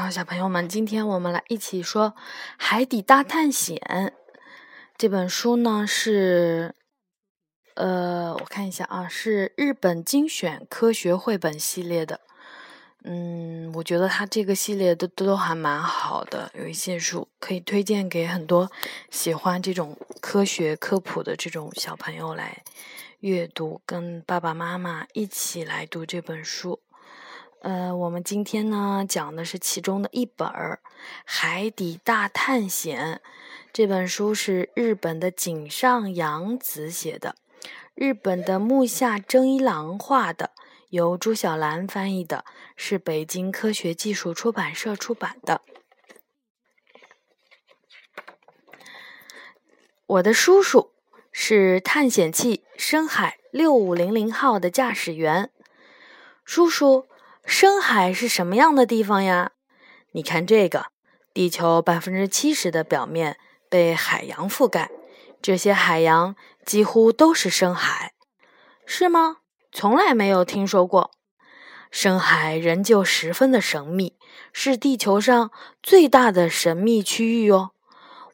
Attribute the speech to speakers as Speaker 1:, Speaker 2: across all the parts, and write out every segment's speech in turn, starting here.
Speaker 1: 好，小朋友们，今天我们来一起说《海底大探险》这本书呢，是呃，我看一下啊，是日本精选科学绘本系列的。嗯，我觉得它这个系列都都还蛮好的，有一些书可以推荐给很多喜欢这种科学科普的这种小朋友来阅读，跟爸爸妈妈一起来读这本书。呃，我们今天呢讲的是其中的一本儿《海底大探险》。这本书是日本的井上洋子写的，日本的木下征一郎画的，由朱小兰翻译的，是北京科学技术出版社出版的。我的叔叔是探险器深海六五零零号的驾驶员，叔叔。深海是什么样的地方呀？你看这个，地球百分之七十的表面被海洋覆盖，这些海洋几乎都是深海，是吗？从来没有听说过。深海仍旧十分的神秘，是地球上最大的神秘区域哦。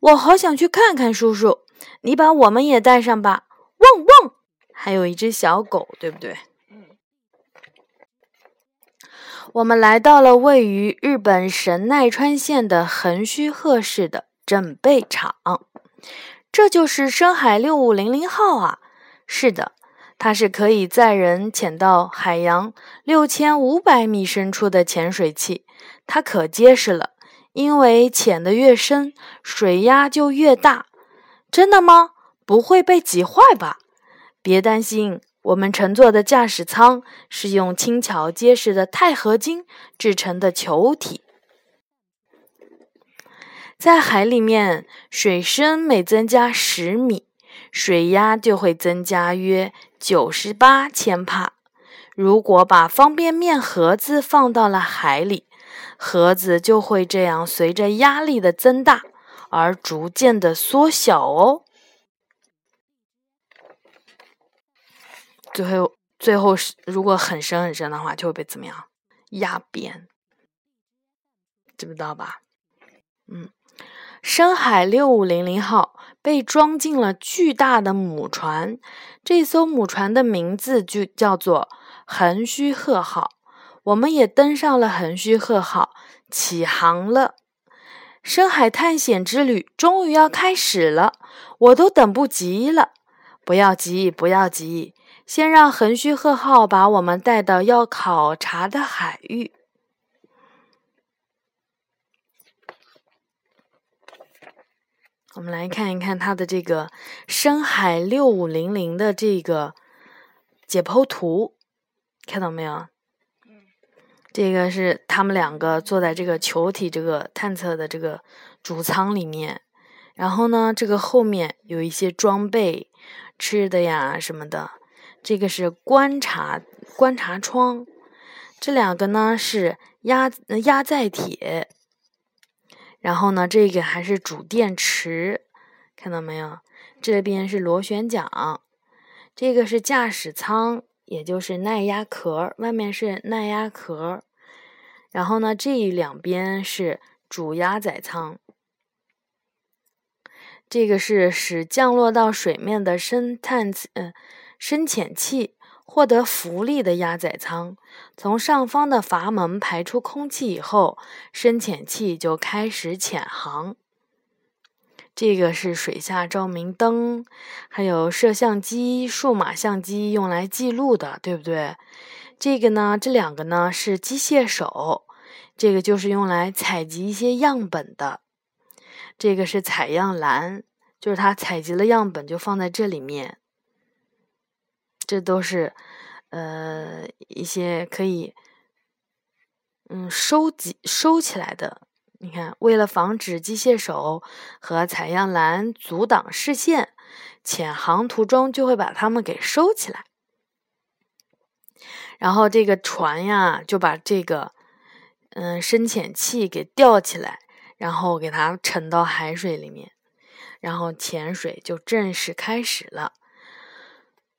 Speaker 1: 我好想去看看，叔叔，你把我们也带上吧。汪汪，还有一只小狗，对不对？我们来到了位于日本神奈川县的横须贺市的整备厂，这就是深海六五零零号啊！是的，它是可以载人潜到海洋六千五百米深处的潜水器，它可结实了，因为潜得越深，水压就越大。真的吗？不会被挤坏吧？别担心。我们乘坐的驾驶舱是用轻巧结实的钛合金制成的球体，在海里面，水深每增加十米，水压就会增加约九十八千帕。如果把方便面盒子放到了海里，盒子就会这样随着压力的增大而逐渐的缩小哦。最后，最后是如果很深很深的话，就会被怎么样压扁，知不知道吧？嗯，深海六五零零号被装进了巨大的母船，这艘母船的名字就叫做横须贺号。我们也登上了横须贺号，起航了。深海探险之旅终于要开始了，我都等不及了。不要急，不要急。先让横须贺号把我们带到要考察的海域。我们来看一看它的这个深海六五零零的这个解剖图，看到没有？这个是他们两个坐在这个球体这个探测的这个主舱里面，然后呢，这个后面有一些装备，吃的呀什么的。这个是观察观察窗，这两个呢是压压载铁，然后呢这个还是主电池，看到没有？这边是螺旋桨，这个是驾驶舱，也就是耐压壳，外面是耐压壳，然后呢这两边是主压载舱，这个是使降落到水面的深探嗯。深潜器获得浮力的压载舱，从上方的阀门排出空气以后，深潜器就开始潜航。这个是水下照明灯，还有摄像机、数码相机用来记录的，对不对？这个呢，这两个呢是机械手，这个就是用来采集一些样本的。这个是采样篮，就是它采集了样本就放在这里面。这都是，呃，一些可以，嗯，收集收起来的。你看，为了防止机械手和采样篮阻挡视线，潜航途中就会把它们给收起来。然后这个船呀，就把这个，嗯，深潜器给吊起来，然后给它沉到海水里面，然后潜水就正式开始了。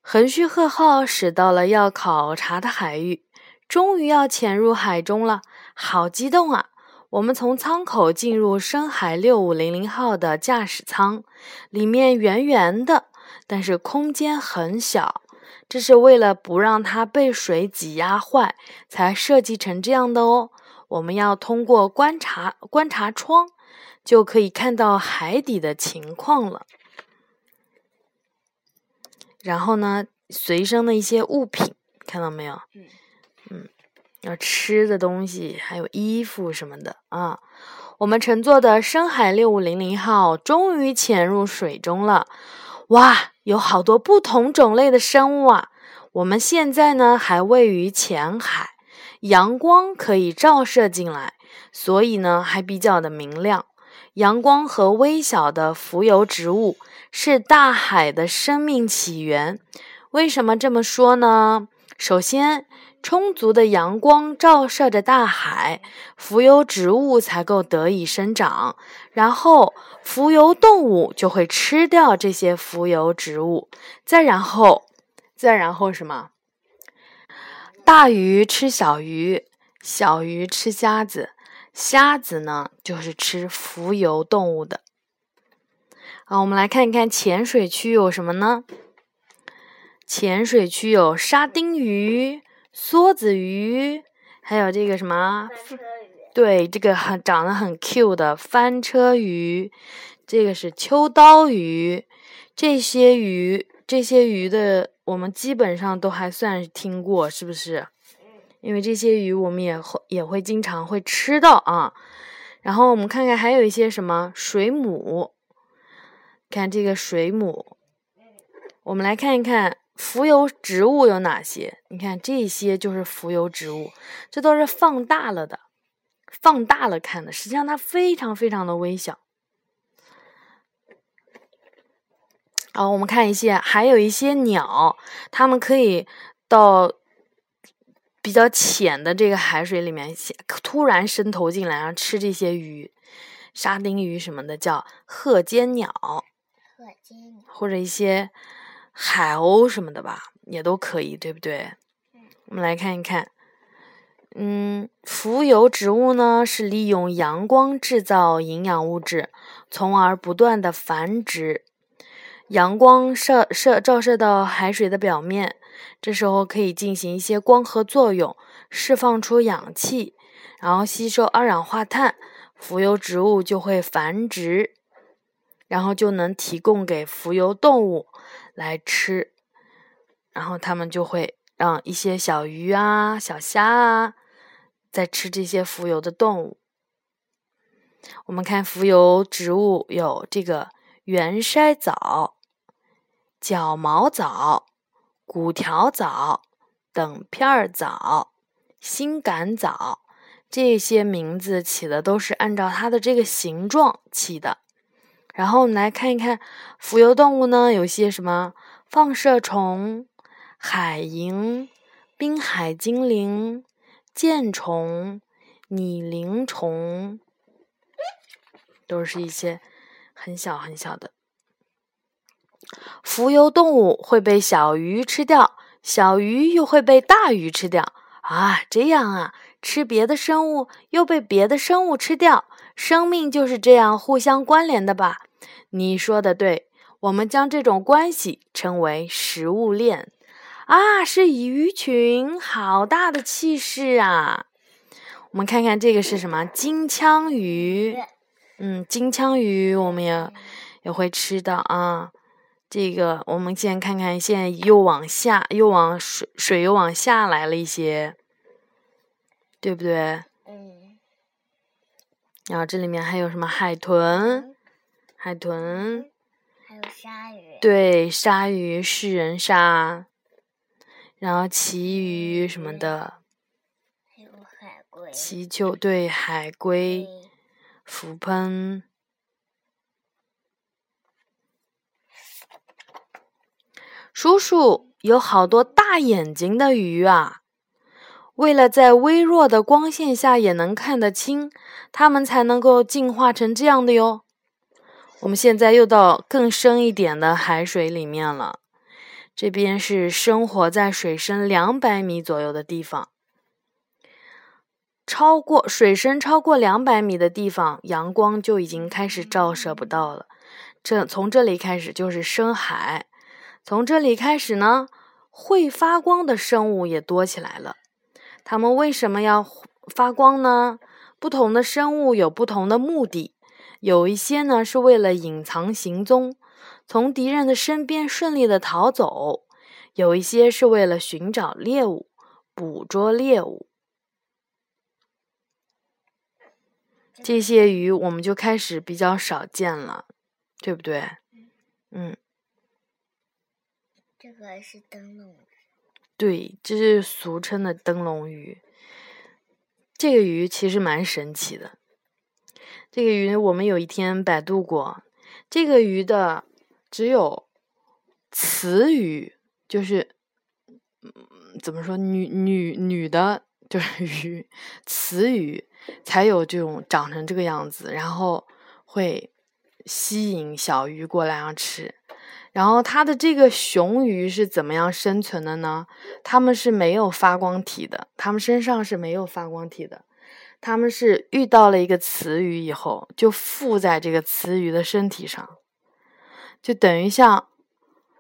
Speaker 1: 横须贺号驶到了要考察的海域，终于要潜入海中了，好激动啊！我们从舱口进入深海六五零零号的驾驶舱，里面圆圆的，但是空间很小。这是为了不让它被水挤压坏，才设计成这样的哦。我们要通过观察观察窗，就可以看到海底的情况了。然后呢，随身的一些物品，看到没有？嗯嗯，要吃的东西，还有衣服什么的啊。我们乘坐的深海六五零零号终于潜入水中了。哇！有好多不同种类的生物啊！我们现在呢还位于浅海，阳光可以照射进来，所以呢还比较的明亮。阳光和微小的浮游植物是大海的生命起源。为什么这么说呢？首先，充足的阳光照射着大海，浮游植物才够得以生长。然后，浮游动物就会吃掉这些浮游植物。再然后，再然后什么？大鱼吃小鱼，小鱼吃虾子，虾子呢就是吃浮游动物的。好，我们来看一看浅水区有什么呢？浅水区有沙丁鱼、梭子鱼，还有这个什么？对，这个很长得很 Q 的翻车鱼，这个是秋刀鱼，这些鱼，这些鱼的我们基本上都还算听过，是不是？因为这些鱼我们也会也会经常会吃到啊。然后我们看看还有一些什么水母，看这个水母，我们来看一看浮游植物有哪些？你看这些就是浮游植物，这都是放大了的。放大了看的，实际上它非常非常的微小。好，我们看一些，还有一些鸟，它们可以到比较浅的这个海水里面，突然伸头进来，然后吃这些鱼，沙丁鱼什么的，叫鹤尖鸟，
Speaker 2: 鹤尖鸟，
Speaker 1: 或者一些海鸥什么的吧，也都可以，对不对？我们来看一看。嗯，浮游植物呢是利用阳光制造营养物质，从而不断的繁殖。阳光射射照射到海水的表面，这时候可以进行一些光合作用，释放出氧气，然后吸收二氧化碳，浮游植物就会繁殖，然后就能提供给浮游动物来吃，然后它们就会让一些小鱼啊、小虾啊。在吃这些浮游的动物。我们看浮游植物有这个圆筛藻、角毛藻、骨条藻、等片藻、心杆藻，这些名字起的都是按照它的这个形状起的。然后我们来看一看浮游动物呢，有些什么放射虫、海蝇、滨海精灵。箭虫、拟铃虫，都是一些很小很小的浮游动物，会被小鱼吃掉，小鱼又会被大鱼吃掉啊！这样啊，吃别的生物又被别的生物吃掉，生命就是这样互相关联的吧？你说的对，我们将这种关系称为食物链。啊，是鱼群，好大的气势啊！我们看看这个是什么？金枪鱼。嗯，金枪鱼我们也也会吃的啊。这个我们先看看，现在又往下，又往水水又往下来了一些，对不对？
Speaker 2: 嗯。
Speaker 1: 然后这里面还有什么海豚？海豚。
Speaker 2: 还有鲨鱼。
Speaker 1: 对，鲨鱼，食人鲨。然后旗鱼什么的，
Speaker 2: 还有海龟，
Speaker 1: 鳍鳅对海龟，浮喷。叔叔有好多大眼睛的鱼啊！为了在微弱的光线下也能看得清，它们才能够进化成这样的哟。我们现在又到更深一点的海水里面了。这边是生活在水深两百米左右的地方。超过水深超过两百米的地方，阳光就已经开始照射不到了。这从这里开始就是深海，从这里开始呢，会发光的生物也多起来了。它们为什么要发光呢？不同的生物有不同的目的，有一些呢是为了隐藏行踪，从敌人的身边顺利的逃走；有一些是为了寻找猎物，捕捉猎物。这些鱼我们就开始比较少见了，对不对？嗯，
Speaker 2: 这个是灯笼鱼。
Speaker 1: 对，这是俗称的灯笼鱼。这个鱼其实蛮神奇的。这个鱼我们有一天百度过，这个鱼的只有雌鱼，就是嗯，怎么说女女女的，就是 鱼，雌鱼。才有这种长成这个样子，然后会吸引小鱼过来吃。然后它的这个雄鱼是怎么样生存的呢？它们是没有发光体的，它们身上是没有发光体的。它们是遇到了一个雌鱼以后，就附在这个雌鱼的身体上，就等于像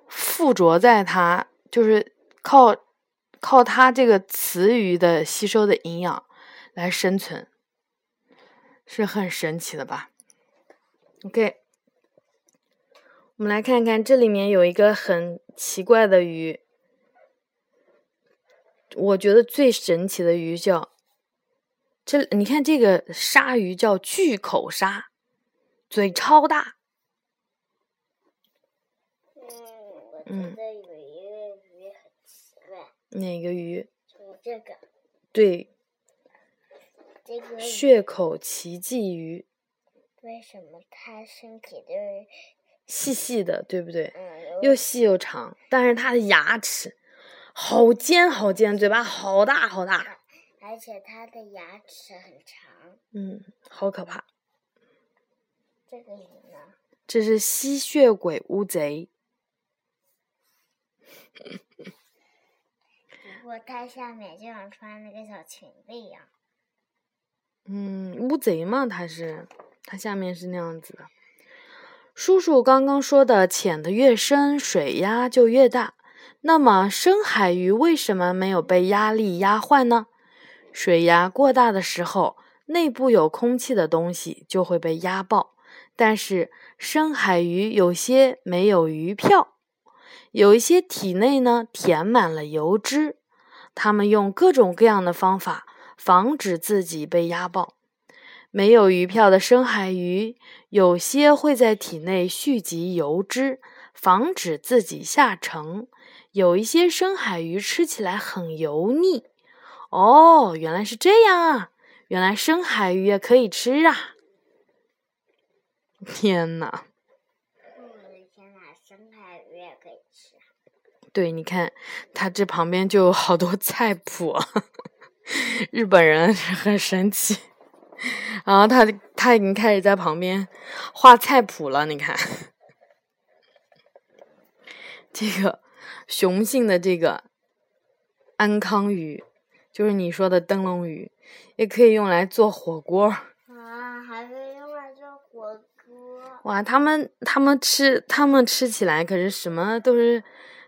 Speaker 1: 附着在它，就是靠靠它这个雌鱼的吸收的营养来生存。是很神奇的吧？OK，我们来看看这里面有一个很奇怪的鱼，我觉得最神奇的鱼叫这，你看这个鲨鱼叫巨口鲨，嘴超大。
Speaker 2: 嗯，我觉得有一个鱼很奇怪。
Speaker 1: 哪个鱼？
Speaker 2: 就这个。
Speaker 1: 对。血口奇迹鱼，
Speaker 2: 为什么它身体就是
Speaker 1: 细细的，对不对？
Speaker 2: 嗯。
Speaker 1: 又细又长，但是它的牙齿好尖好尖，嘴巴好大好大。
Speaker 2: 而且它的牙齿很长。
Speaker 1: 嗯，好可怕。
Speaker 2: 这个鱼呢？
Speaker 1: 这是吸血鬼乌贼。
Speaker 2: 不过它下面就像穿那个小裙子一样。
Speaker 1: 嗯，乌贼嘛，它是，它下面是那样子的。叔叔刚刚说的，潜的越深，水压就越大。那么深海鱼为什么没有被压力压坏呢？水压过大的时候，内部有空气的东西就会被压爆。但是深海鱼有些没有鱼票，有一些体内呢填满了油脂，它们用各种各样的方法。防止自己被压爆。没有鱼票的深海鱼，有些会在体内蓄积油脂，防止自己下沉。有一些深海鱼吃起来很油腻。哦，原来是这样啊！原来深海鱼也可以吃啊！天哪！
Speaker 2: 天哪，深海鱼也可以吃。
Speaker 1: 对，你看，它这旁边就有好多菜谱。日本人很神奇，然后他他已经开始在旁边画菜谱了。你看，这个雄性的这个安康鱼，就是你说的灯笼鱼，也可以用来做火锅。
Speaker 2: 啊，还可以用来做火锅。
Speaker 1: 哇，他们他们吃他们吃起来可是什么都是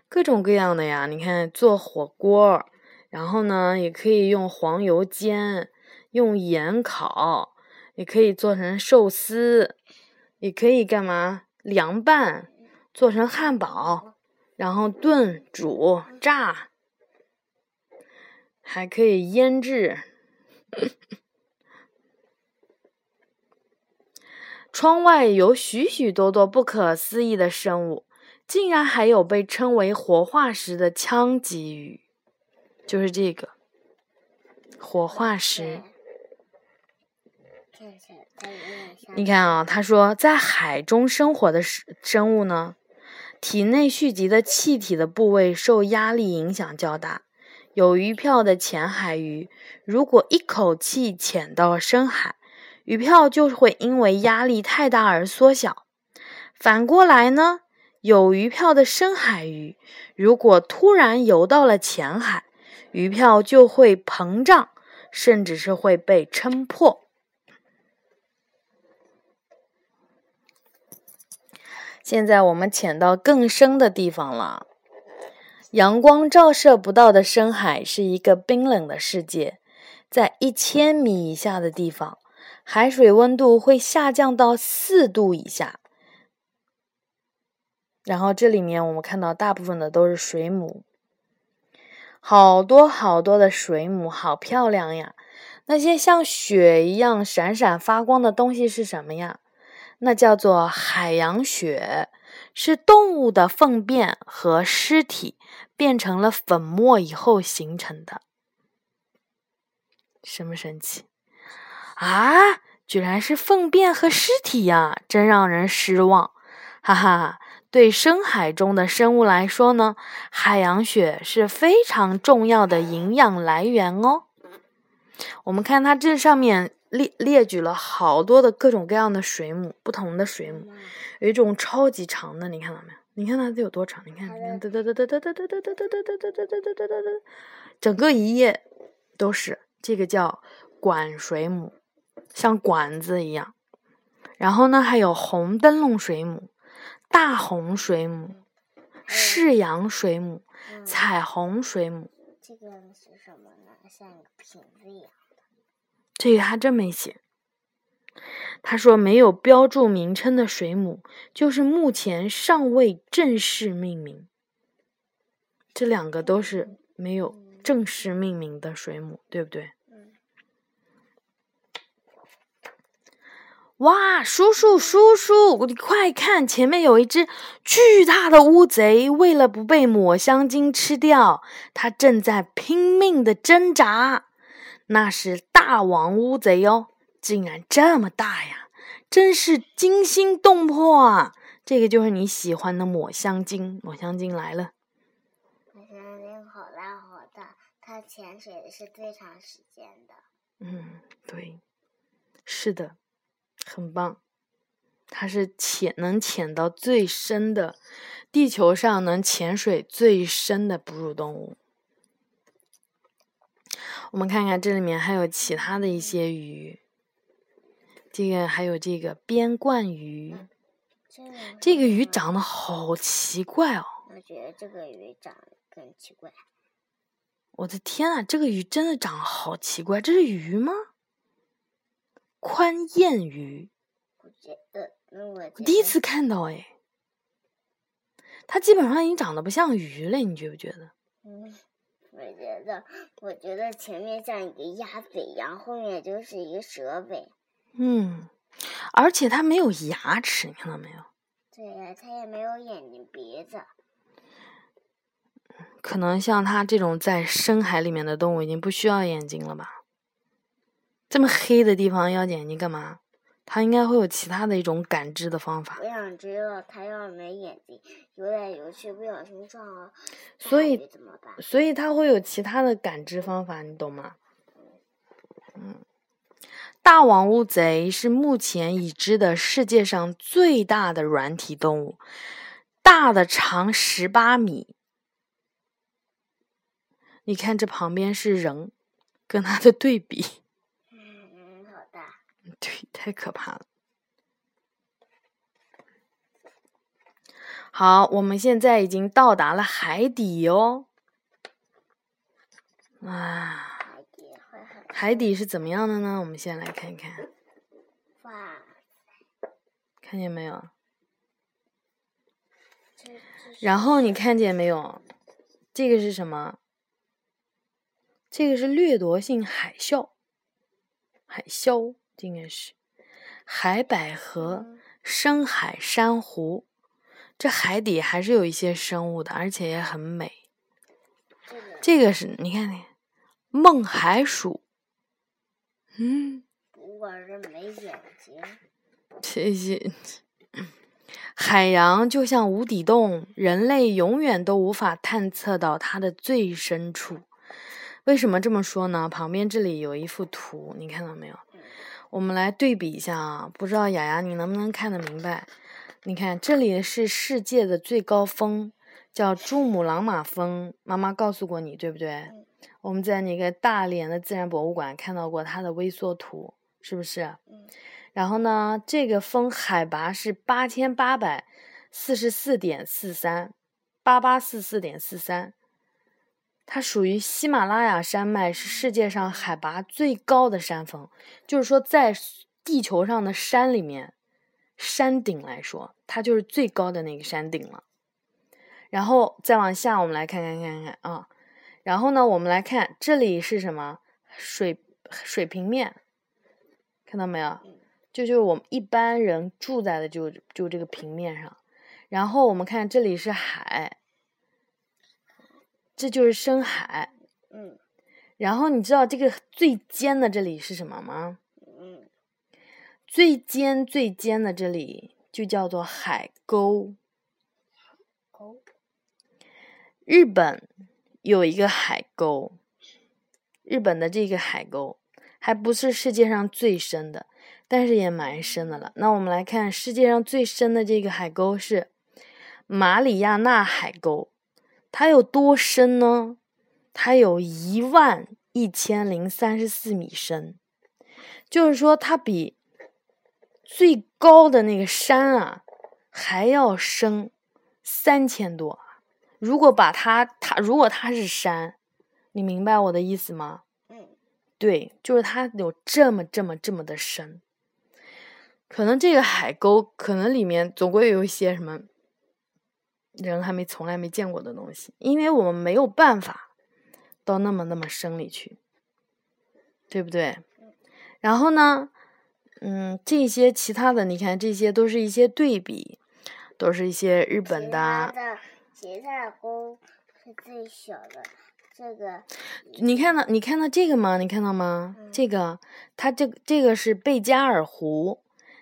Speaker 1: 各种各样的呀！你看做火锅。然后呢，也可以用黄油煎，用盐烤，也可以做成寿司，也可以干嘛凉拌，做成汉堡，然后炖、煮、炸，还可以腌制。窗外有许许多多不可思议的生物，竟然还有被称为活化石的枪鲫鱼。就是这个活化石。你看啊，他说，在海中生活的生生物呢，体内蓄积的气体的部位受压力影响较大。有鱼票的浅海鱼，如果一口气潜到深海，鱼票就会因为压力太大而缩小。反过来呢，有鱼票的深海鱼，如果突然游到了浅海，鱼票就会膨胀，甚至是会被撑破。现在我们潜到更深的地方了。阳光照射不到的深海是一个冰冷的世界，在一千米以下的地方，海水温度会下降到四度以下。然后这里面我们看到大部分的都是水母，好多好多的水母，好漂亮呀！那些像雪一样闪闪发光的东西是什么呀？那叫做海洋雪，是动物的粪便和尸体变成了粉末以后形成的。什么神奇啊？居然是粪便和尸体呀！真让人失望。哈哈，对深海中的生物来说呢，海洋雪是非常重要的营养来源哦。我们看它这上面。列列举了好多的各种各样的水母，不同的水母，有一种超级长的，你看到没有？你看它这有多长？你看，你看，哒哒哒哒哒哒哒哒哒哒哒哒哒哒哒哒哒，整个一页都是这个叫管水母，像管子一样。然后呢，还有红灯笼水母、大红水母、式阳水母、彩虹水母。
Speaker 2: 这个是什么呢？像一个瓶子一样。
Speaker 1: 这个他真没写。他说没有标注名称的水母，就是目前尚未正式命名。这两个都是没有正式命名的水母，对不对？哇，叔叔叔叔，你快看，前面有一只巨大的乌贼，为了不被抹香鲸吃掉，它正在拼命的挣扎。那是大王乌贼哦，竟然这么大呀，真是惊心动魄啊！这个就是你喜欢的抹香鲸，抹香鲸来了。
Speaker 2: 抹香鲸好大好大，它潜水是最长时间的。
Speaker 1: 嗯，对，是的，很棒。它是潜能潜到最深的，地球上能潜水最深的哺乳动物。我们看看这里面还有其他的一些鱼，这个还有这个边冠鱼，这个鱼长得好奇怪哦。
Speaker 2: 我觉得这个鱼长得更奇怪。
Speaker 1: 我的天啊，这个鱼真的长得好奇怪，这是鱼吗？宽燕鱼。
Speaker 2: 我觉得，我
Speaker 1: 第一次看到哎，它基本上已经长得不像鱼了，你觉不觉得？
Speaker 2: 嗯。我觉得，我觉得前面像一个鸭嘴一样，后面就是一个蛇尾。
Speaker 1: 嗯，而且它没有牙齿，你看到没有？
Speaker 2: 对呀，它也没有眼睛、鼻子。
Speaker 1: 可能像它这种在深海里面的动物，已经不需要眼睛了吧？这么黑的地方要眼睛干嘛？它应该会有其他的一种感知的方法。
Speaker 2: 我想知道，它要没眼睛，游来游去，不小心撞了，
Speaker 1: 所以
Speaker 2: 怎么办？
Speaker 1: 所以他会有其他的感知方法，你懂吗？嗯，大王乌贼是目前已知的世界上最大的软体动物，大的长十八米。你看这旁边是人，跟它的对比。对，太可怕了。好，我们现在已经到达了海底哦。啊，海底是怎么样的呢？我们先来看看。哇，看见没有？然后你看见没有？这个是什么？这个是掠夺性海啸，海啸。应该是海百合、深海珊瑚，这海底还是有一些生物的，而且也很美。这个是你看，梦海鼠，嗯，
Speaker 2: 我是没眼睛。
Speaker 1: 这些海洋就像无底洞，人类永远都无法探测到它的最深处。为什么这么说呢？旁边这里有一幅图，你看到没有？我们来对比一下啊，不知道雅雅你能不能看得明白？你看这里是世界的最高峰，叫珠穆朗玛峰，妈妈告诉过你对不对？我们在那个大连的自然博物馆看到过它的微缩图，是不是？
Speaker 2: 嗯。
Speaker 1: 然后呢，这个峰海拔是八千八百四十四点四三，八八四四点四三。它属于喜马拉雅山脉，是世界上海拔最高的山峰。就是说，在地球上的山里面，山顶来说，它就是最高的那个山顶了。然后再往下，我们来看看看看啊。然后呢，我们来看这里是什么水水平面，看到没有？就就是我们一般人住在的就就这个平面上，然后我们看这里是海，这就是深海。
Speaker 2: 嗯。
Speaker 1: 然后你知道这个最尖的这里是什么吗？
Speaker 2: 嗯。
Speaker 1: 最尖最尖的这里就叫做海沟。
Speaker 2: 沟。
Speaker 1: 日本有一个海沟，日本的这个海沟还不是世界上最深的。但是也蛮深的了。那我们来看世界上最深的这个海沟是马里亚纳海沟，它有多深呢？它有一万一千零三十四米深，就是说它比最高的那个山啊还要深三千多。如果把它它如果它是山，你明白我的意思吗？
Speaker 2: 嗯，
Speaker 1: 对，就是它有这么这么这么的深。可能这个海沟，可能里面总归有一些什么人还没从来没见过的东西，因为我们没有办法到那么那么深里去，对不对？然后呢，嗯，这些其他的，你看这些都是一些对比，都是一些日本
Speaker 2: 的。其他的沟是最小的，这个。
Speaker 1: 你看到你看到这个吗？你看到吗？这个，它这个这个是贝加尔湖。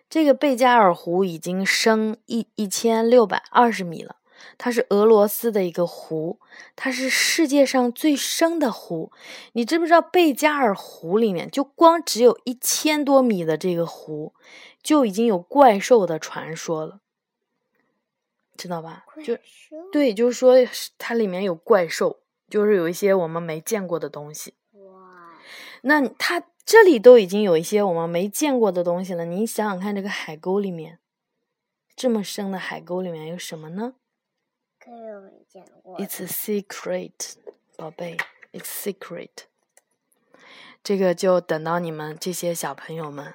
Speaker 1: 这个贝加尔湖已经深一一千六百二十米了，它是俄罗斯的一个湖，它是世界上最深的湖。你知不知道贝加尔湖里面就光只有一千多米的这个湖，就已经有怪兽的传说了，知道吧？就对，就是说它里面有怪兽，就是有一些我们没见过的东西。
Speaker 2: 哇，
Speaker 1: 那它。这里都已经有一些我们没见过的东西了，你想想看，这个海沟里面，这么深的海沟里面有什么呢没见过？It's a secret，宝贝，It's secret。这个就等到你们这些小朋友们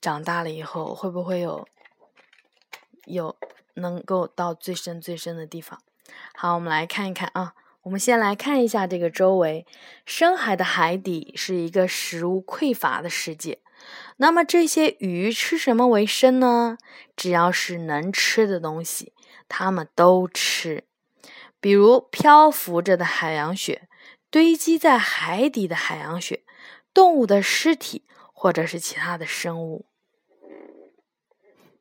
Speaker 1: 长大了以后，会不会有有能够到最深最深的地方？好，我们来看一看啊。我们先来看一下这个周围，深海的海底是一个食物匮乏的世界。那么这些鱼吃什么为生呢？只要是能吃的东西，它们都吃。比如漂浮着的海洋雪，堆积在海底的海洋雪，动物的尸体，或者是其他的生物。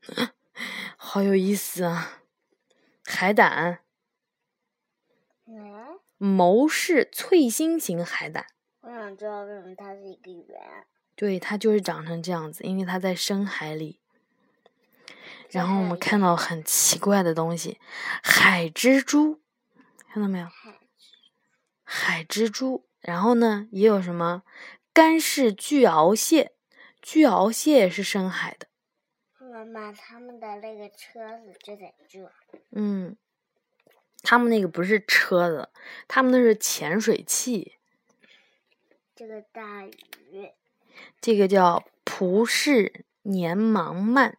Speaker 1: 好有意思啊！海胆。毛氏翠心型海胆，
Speaker 2: 我想知道为什么它是一个圆。
Speaker 1: 对，它就是长成这样子，因为它在深海里。然后我们看到很奇怪的东西，海蜘蛛，看到没有？海蜘蛛。然后呢，也有什么干式巨螯蟹，巨螯蟹也是深海的。
Speaker 2: 妈妈，他们的那个车子就在这。
Speaker 1: 嗯。他们那个不是车子，他们那是潜水器。
Speaker 2: 这个大鱼，
Speaker 1: 这个叫蒲氏年芒鳗。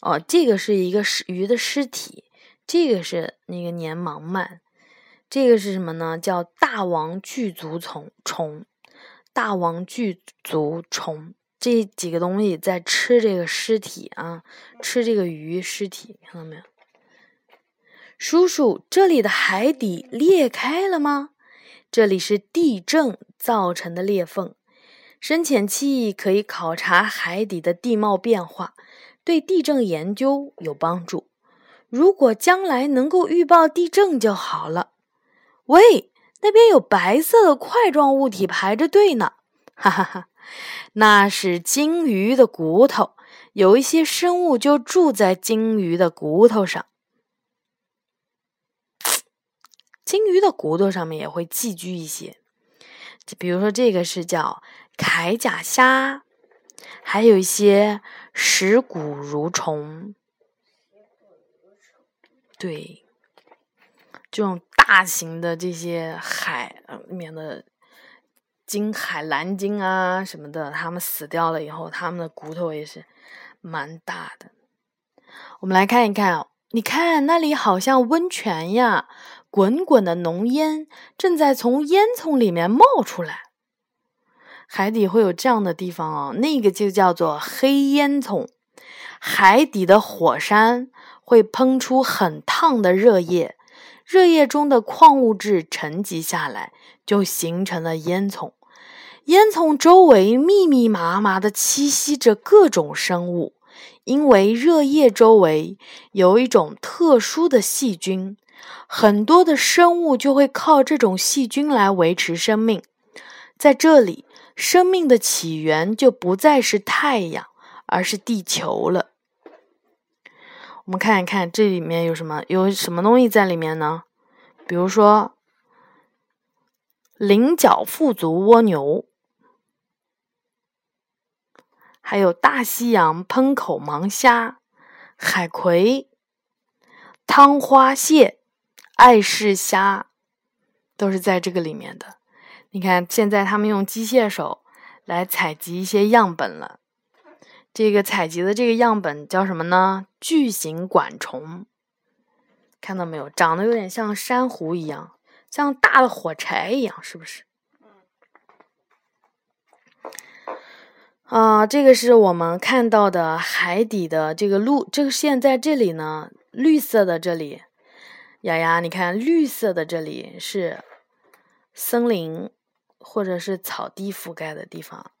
Speaker 1: 哦，这个是一个尸鱼的尸体，这个是那个年盲鳗。这个是什么呢？叫大王巨足虫虫，大王巨足虫。这几个东西在吃这个尸体啊，吃这个鱼尸体，看到没有？叔叔，这里的海底裂开了吗？这里是地震造成的裂缝。深潜器可以考察海底的地貌变化，对地震研究有帮助。如果将来能够预报地震就好了。喂，那边有白色的块状物体排着队呢，哈哈哈，那是鲸鱼的骨头。有一些生物就住在鲸鱼的骨头上。鲸鱼的骨头上面也会寄居一些。比如说这个是叫铠甲虾，还有一些食骨蠕虫。对，这种大型的这些海里面的鲸、海蓝鲸啊什么的，它们死掉了以后，它们的骨头也是蛮大的。我们来看一看，你看那里好像温泉呀，滚滚的浓烟正在从烟囱里面冒出来。海底会有这样的地方哦，那个就叫做黑烟囱，海底的火山。会喷出很烫的热液，热液中的矿物质沉积下来，就形成了烟囱。烟囱周围密密麻麻地栖息着各种生物，因为热液周围有一种特殊的细菌，很多的生物就会靠这种细菌来维持生命。在这里，生命的起源就不再是太阳，而是地球了。我们看一看这里面有什么，有什么东西在里面呢？比如说，菱角腹足蜗牛，还有大西洋喷口盲虾、海葵、汤花蟹、爱氏虾，都是在这个里面的。你看，现在他们用机械手来采集一些样本了。这个采集的这个样本叫什么呢？巨型管虫，看到没有？长得有点像珊瑚一样，像大的火柴一样，是不是？啊，这个是我们看到的海底的这个路，这个现在这里呢，绿色的这里，丫丫，你看绿色的这里是森林或者是草地覆盖的地方。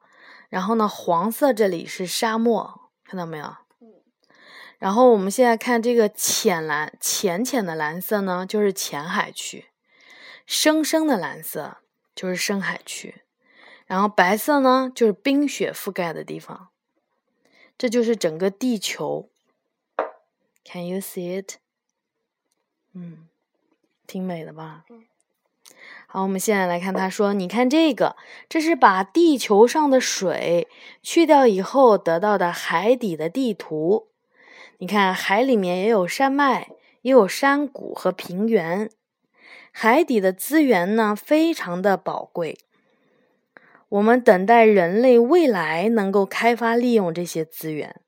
Speaker 1: 然后呢，黄色这里是沙漠，看到没有？然后我们现在看这个浅蓝、浅浅的蓝色呢，就是浅海区；深深的蓝色就是深海区。然后白色呢，就是冰雪覆盖的地方。这就是整个地球。Can you see it？嗯，挺美的吧？好，我们现在来看，他说：“你看这个，这是把地球上的水去掉以后得到的海底的地图。你看，海里面也有山脉，也有山谷和平原。海底的资源呢，非常的宝贵。我们等待人类未来能够开发利用这些资源。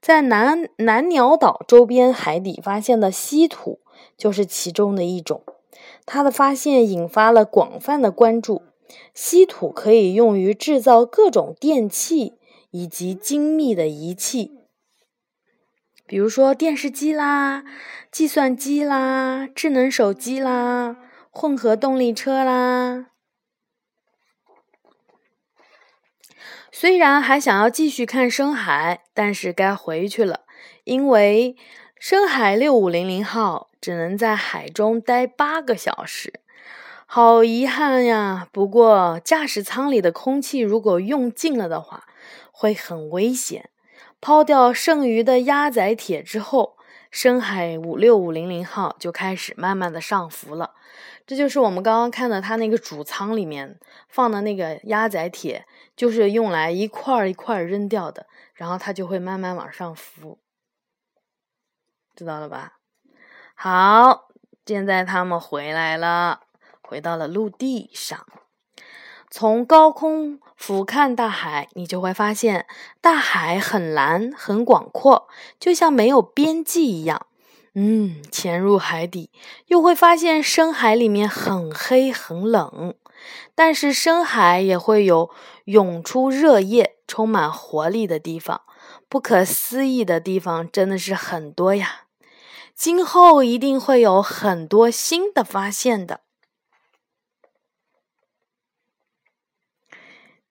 Speaker 1: 在南南鸟岛周边海底发现的稀土，就是其中的一种。”他的发现引发了广泛的关注。稀土可以用于制造各种电器以及精密的仪器，比如说电视机啦、计算机啦、智能手机啦、混合动力车啦。虽然还想要继续看深海，但是该回去了，因为深海六五零零号。只能在海中待八个小时，好遗憾呀！不过驾驶舱里的空气如果用尽了的话，会很危险。抛掉剩余的压载铁之后，深海五六五零零号就开始慢慢的上浮了。这就是我们刚刚看的它那个主舱里面放的那个压载铁，就是用来一块一块扔掉的，然后它就会慢慢往上浮，知道了吧？好，现在他们回来了，回到了陆地上。从高空俯瞰大海，你就会发现大海很蓝、很广阔，就像没有边际一样。嗯，潜入海底，又会发现深海里面很黑、很冷。但是深海也会有涌出热液、充满活力的地方。不可思议的地方真的是很多呀。今后一定会有很多新的发现的，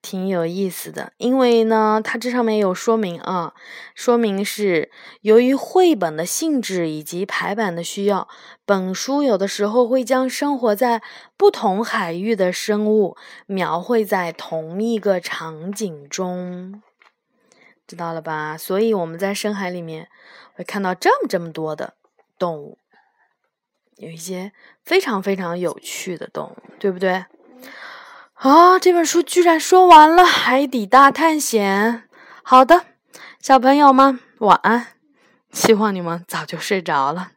Speaker 1: 挺有意思的。因为呢，它这上面有说明啊，说明是由于绘本的性质以及排版的需要，本书有的时候会将生活在不同海域的生物描绘在同一个场景中，知道了吧？所以我们在深海里面会看到这么这么多的。动物有一些非常非常有趣的动物，对不对？啊，这本书居然说完了，《海底大探险》。好的，小朋友们晚安，希望你们早就睡着了。